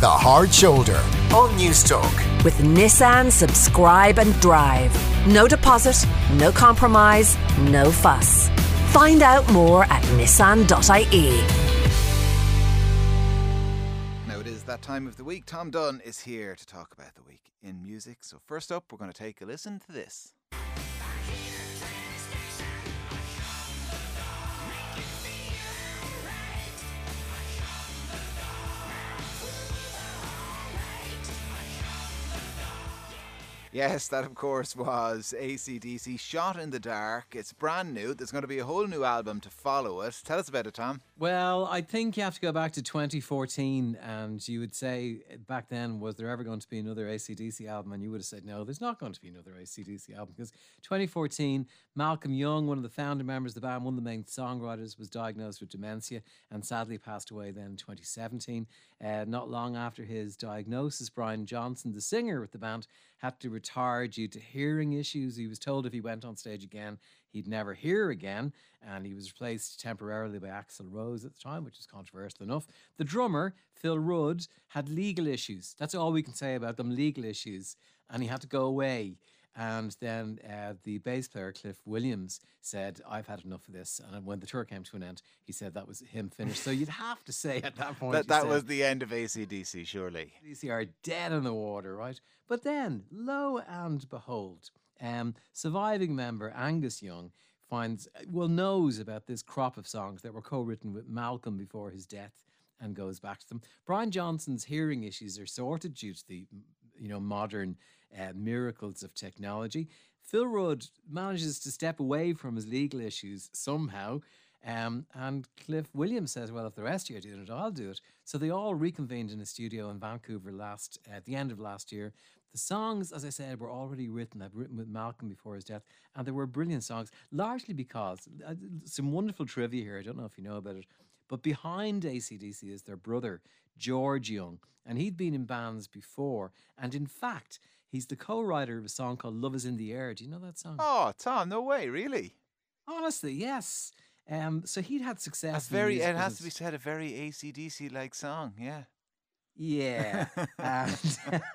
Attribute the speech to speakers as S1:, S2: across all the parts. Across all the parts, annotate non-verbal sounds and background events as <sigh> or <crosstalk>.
S1: The Hard Shoulder on Newstalk.
S2: With Nissan Subscribe and Drive. No deposit, no compromise, no fuss. Find out more at nissan.ie.
S3: Now it is that time of the week. Tom Dunn is here to talk about the week in music. So, first up, we're going to take a listen to this. Yes, that of course was ACDC Shot in the Dark. It's brand new. There's going to be a whole new album to follow it. Tell us about it, Tom.
S4: Well, I think you have to go back to 2014 and you would say back then, was there ever going to be another ACDC album? And you would have said, no, there's not going to be another ACDC album because 2014, Malcolm Young, one of the founding members of the band, one of the main songwriters, was diagnosed with dementia and sadly passed away then in 2017. Uh, not long after his diagnosis, Brian Johnson, the singer with the band, had to retire due to hearing issues. He was told if he went on stage again, he'd never hear again, and he was replaced temporarily by Axl Rose at the time, which is controversial enough. The drummer, Phil Rudd, had legal issues. That's all we can say about them legal issues, and he had to go away. And then uh, the bass player, Cliff Williams, said, I've had enough of this. And when the tour came to an end, he said that was him finished. so you'd have to say at that point
S3: that, that was the end of ACDC, surely.
S4: ACDC are dead in the water, right? But then, lo and behold, um, surviving member Angus Young finds, well, knows about this crop of songs that were co written with Malcolm before his death and goes back to them. Brian Johnson's hearing issues are sorted due to the you know modern uh, miracles of technology. Phil Rudd manages to step away from his legal issues somehow. Um, and Cliff Williams says, "Well, if the rest of you are doing it, I'll do it." So they all reconvened in a studio in Vancouver last at the end of last year. The songs, as I said, were already written. I've written with Malcolm before his death, and they were brilliant songs. Largely because uh, some wonderful trivia here. I don't know if you know about it, but behind ACDC is their brother George Young, and he'd been in bands before. And in fact, he's the co-writer of a song called "Love Is in the Air." Do you know that song?
S3: Oh, Tom, no way, really?
S4: Honestly, yes. Um, so he'd had success.
S3: A very, it has to be said, a very ACDC like song, yeah.
S4: Yeah. <laughs> and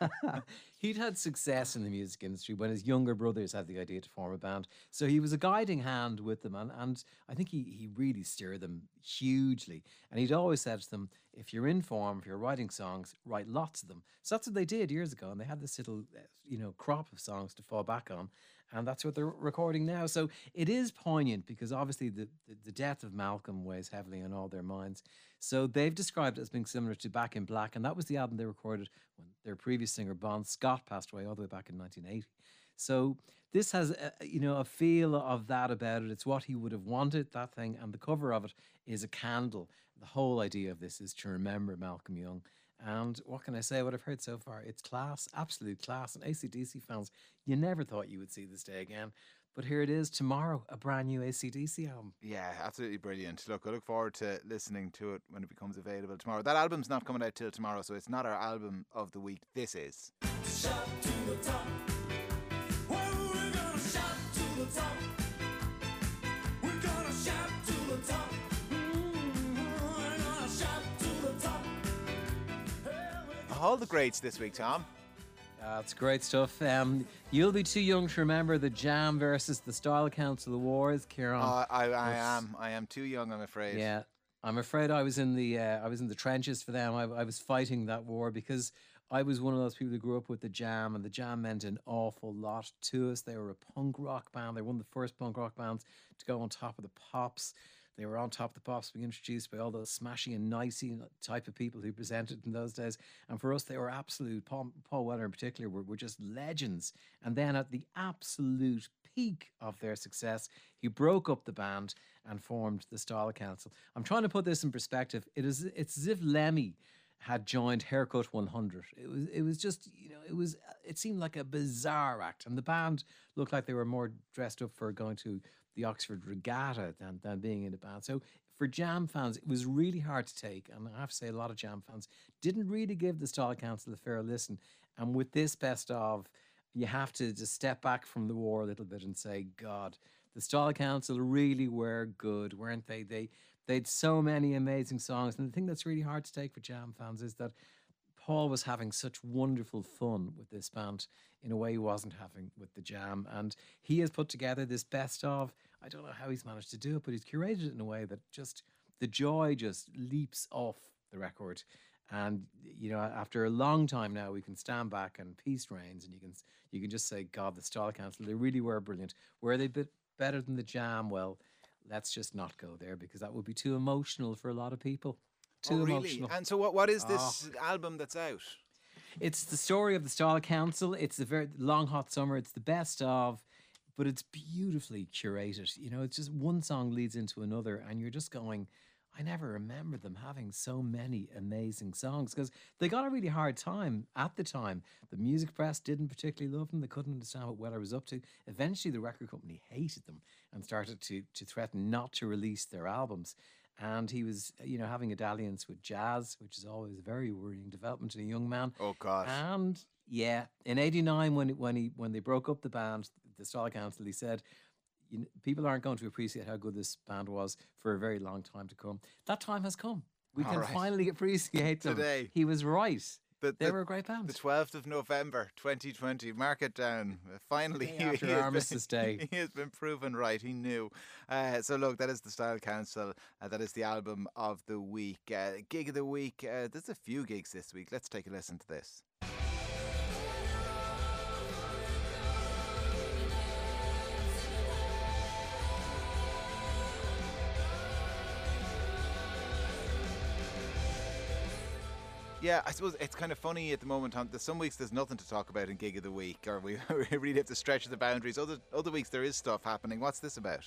S4: <laughs> he'd had success in the music industry when his younger brothers had the idea to form a band. So he was a guiding hand with them. And, and I think he, he really steered them hugely. And he'd always said to them, if you're in form, if you're writing songs, write lots of them. So that's what they did years ago. And they had this little, uh, you know, crop of songs to fall back on and that's what they're recording now. So it is poignant because obviously the, the, the, death of Malcolm weighs heavily on all their minds. So they've described it as being similar to Back in Black, and that was the album they recorded when their previous singer Bon Scott passed away all the way back in 1980. So this has a, you know a feel of that about it. It's what he would have wanted that thing, and the cover of it is a candle. The whole idea of this is to remember Malcolm Young. And what can I say? What I've heard so far, it's class, absolute class. And ACDC fans, you never thought you would see this day again. But here it is tomorrow, a brand new ACDC album.
S3: Yeah, absolutely brilliant. Look, I look forward to listening to it when it becomes available tomorrow. That album's not coming out till tomorrow, so it's not our album of the week. This is. all the greats this week, Tom.
S4: That's great stuff. Um, you'll be too young to remember the Jam versus the Style Council Awards, Kieran.
S3: Uh, I, I am. I am too young. I'm afraid.
S4: Yeah, I'm afraid I was in the uh, I was in the trenches for them. I, I was fighting that war because I was one of those people who grew up with the Jam, and the Jam meant an awful lot to us. They were a punk rock band. They were one of the first punk rock bands to go on top of the Pops. They were on top of the pops, being introduced by all those smashy and nicey type of people who presented in those days. And for us, they were absolute. Paul, Paul Weller, in particular, were, were just legends. And then at the absolute peak of their success, he broke up the band and formed the Style Council. I'm trying to put this in perspective. It is it's as if Lemmy had joined Haircut 100. It was it was just you know it was it seemed like a bizarre act, and the band looked like they were more dressed up for going to the Oxford Regatta than, than being in a band. So for Jam fans, it was really hard to take. And I have to say, a lot of Jam fans didn't really give the Style Council a fair listen. And with this best of, you have to just step back from the war a little bit and say, God, the Style Council really were good, weren't they? They they had so many amazing songs. And the thing that's really hard to take for Jam fans is that Paul was having such wonderful fun with this band in a way he wasn't having with the Jam, and he has put together this best of. I don't know how he's managed to do it, but he's curated it in a way that just the joy just leaps off the record. And you know, after a long time now, we can stand back and peace reigns, and you can you can just say, God, the Style Council, they really were brilliant. Were they bit better than the Jam? Well, let's just not go there because that would be too emotional for a lot of people. Too
S3: oh, really?
S4: emotional.
S3: And so, what, what is this oh. album that's out?
S4: It's the story of the Style Council. It's a very long, hot summer. It's the best of, but it's beautifully curated. You know, it's just one song leads into another, and you're just going, I never remember them having so many amazing songs because they got a really hard time at the time. The music press didn't particularly love them. They couldn't understand what Weller was up to. Eventually, the record company hated them and started to, to threaten not to release their albums. And he was, you know, having a dalliance with jazz, which is always a very worrying development in a young man.
S3: Oh God!
S4: And yeah, in '89, when when he when they broke up the band, the Style Council, he said, you know, people aren't going to appreciate how good this band was for a very long time to come. That time has come. We All can right. finally appreciate them.
S3: Today.
S4: He was right. The, they the, were a great band.
S3: The 12th of November 2020. Mark it down. Finally, <laughs>
S4: he, after he Armistice
S3: been,
S4: Day. <laughs>
S3: He has been proven right. He knew. Uh, so, look, that is the Style Council. Uh, that is the album of the week. Uh, gig of the week. Uh, there's a few gigs this week. Let's take a listen to this. Yeah, I suppose it's kind of funny at the moment. Some weeks there's nothing to talk about in gig of the week, or we, <laughs> we really have to stretch the boundaries. Other other weeks there is stuff happening. What's this about?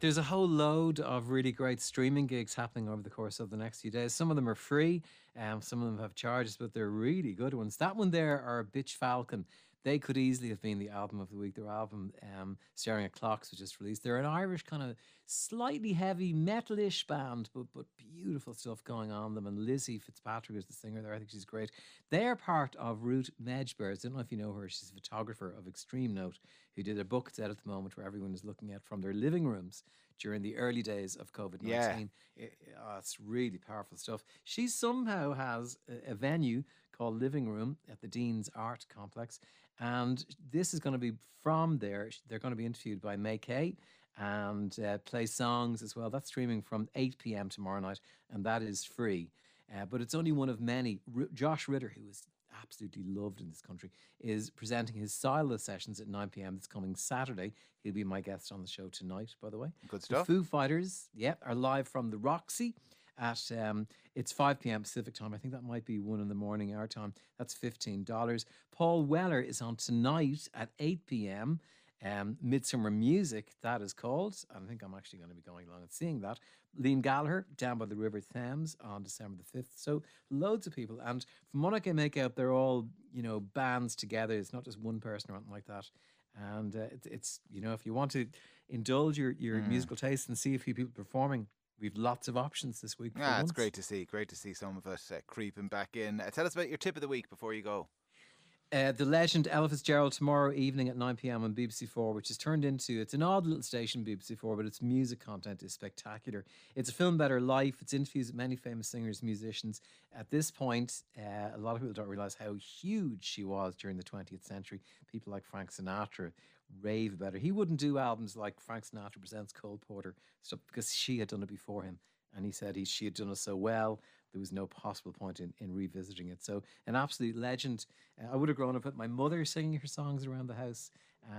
S4: There's a whole load of really great streaming gigs happening over the course of the next few days. Some of them are free, um, some of them have charges, but they're really good ones. That one there are Bitch Falcon they could easily have been the album of the week. Their album, um, Staring at Clocks, was just released. They're an Irish kind of slightly heavy metalish band, but but beautiful stuff going on them. And Lizzie Fitzpatrick is the singer there. I think she's great. They're part of Ruth Medjber's. I don't know if you know her. She's a photographer of extreme note who did a book out at the moment where everyone is looking at from their living rooms during the early days of COVID 19. Yeah. It, oh, it's really powerful stuff. She somehow has a, a venue called Living Room at the Dean's Art Complex. And this is going to be from there. They're going to be interviewed by May Kay and uh, play songs as well. That's streaming from 8 p.m. tomorrow night, and that is free. Uh, but it's only one of many. R- Josh Ritter, who is absolutely loved in this country, is presenting his Silas sessions at 9 p.m. this coming Saturday. He'll be my guest on the show tonight, by the way.
S3: Good stuff.
S4: The Foo Fighters, yeah, are live from the Roxy at um, it's 5 p.m. Pacific time. I think that might be one in the morning our time. That's $15. Paul Weller is on tonight at 8 p.m. Um, Midsummer Music, that is called. I think I'm actually going to be going along and seeing that. Liam Gallagher down by the River Thames on December the 5th. So loads of people. And from what I can make out, they're all, you know, bands together. It's not just one person or anything like that. And uh, it's, it's, you know, if you want to indulge your, your mm. musical taste and see a few people performing, We've lots of options this week.
S3: Yeah, it's great to see. Great to see some of us uh, creeping back in. Uh, tell us about your tip of the week before you go.
S4: Uh, the legend Ella Fitzgerald tomorrow evening at 9 pm on BBC Four, which is turned into it's an odd little station, BBC Four, but its music content is spectacular. It's a film about her life. It's interviews with many famous singers, musicians. At this point, uh, a lot of people don't realize how huge she was during the 20th century. People like Frank Sinatra rave about her. He wouldn't do albums like Frank Sinatra presents Cole Porter stuff because she had done it before him, and he said he she had done it so well there was no possible point in, in revisiting it. So an absolute legend. Uh, I would have grown up with my mother singing her songs around the house,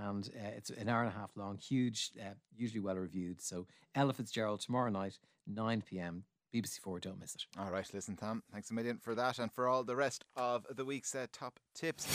S4: and uh, it's an hour and a half long, huge, uh, usually well reviewed. So Ella Fitzgerald tomorrow night, 9 p.m. BBC Four, don't miss it.
S3: All right, listen, Tom. Thanks a million for that and for all the rest of the week's uh, top tips.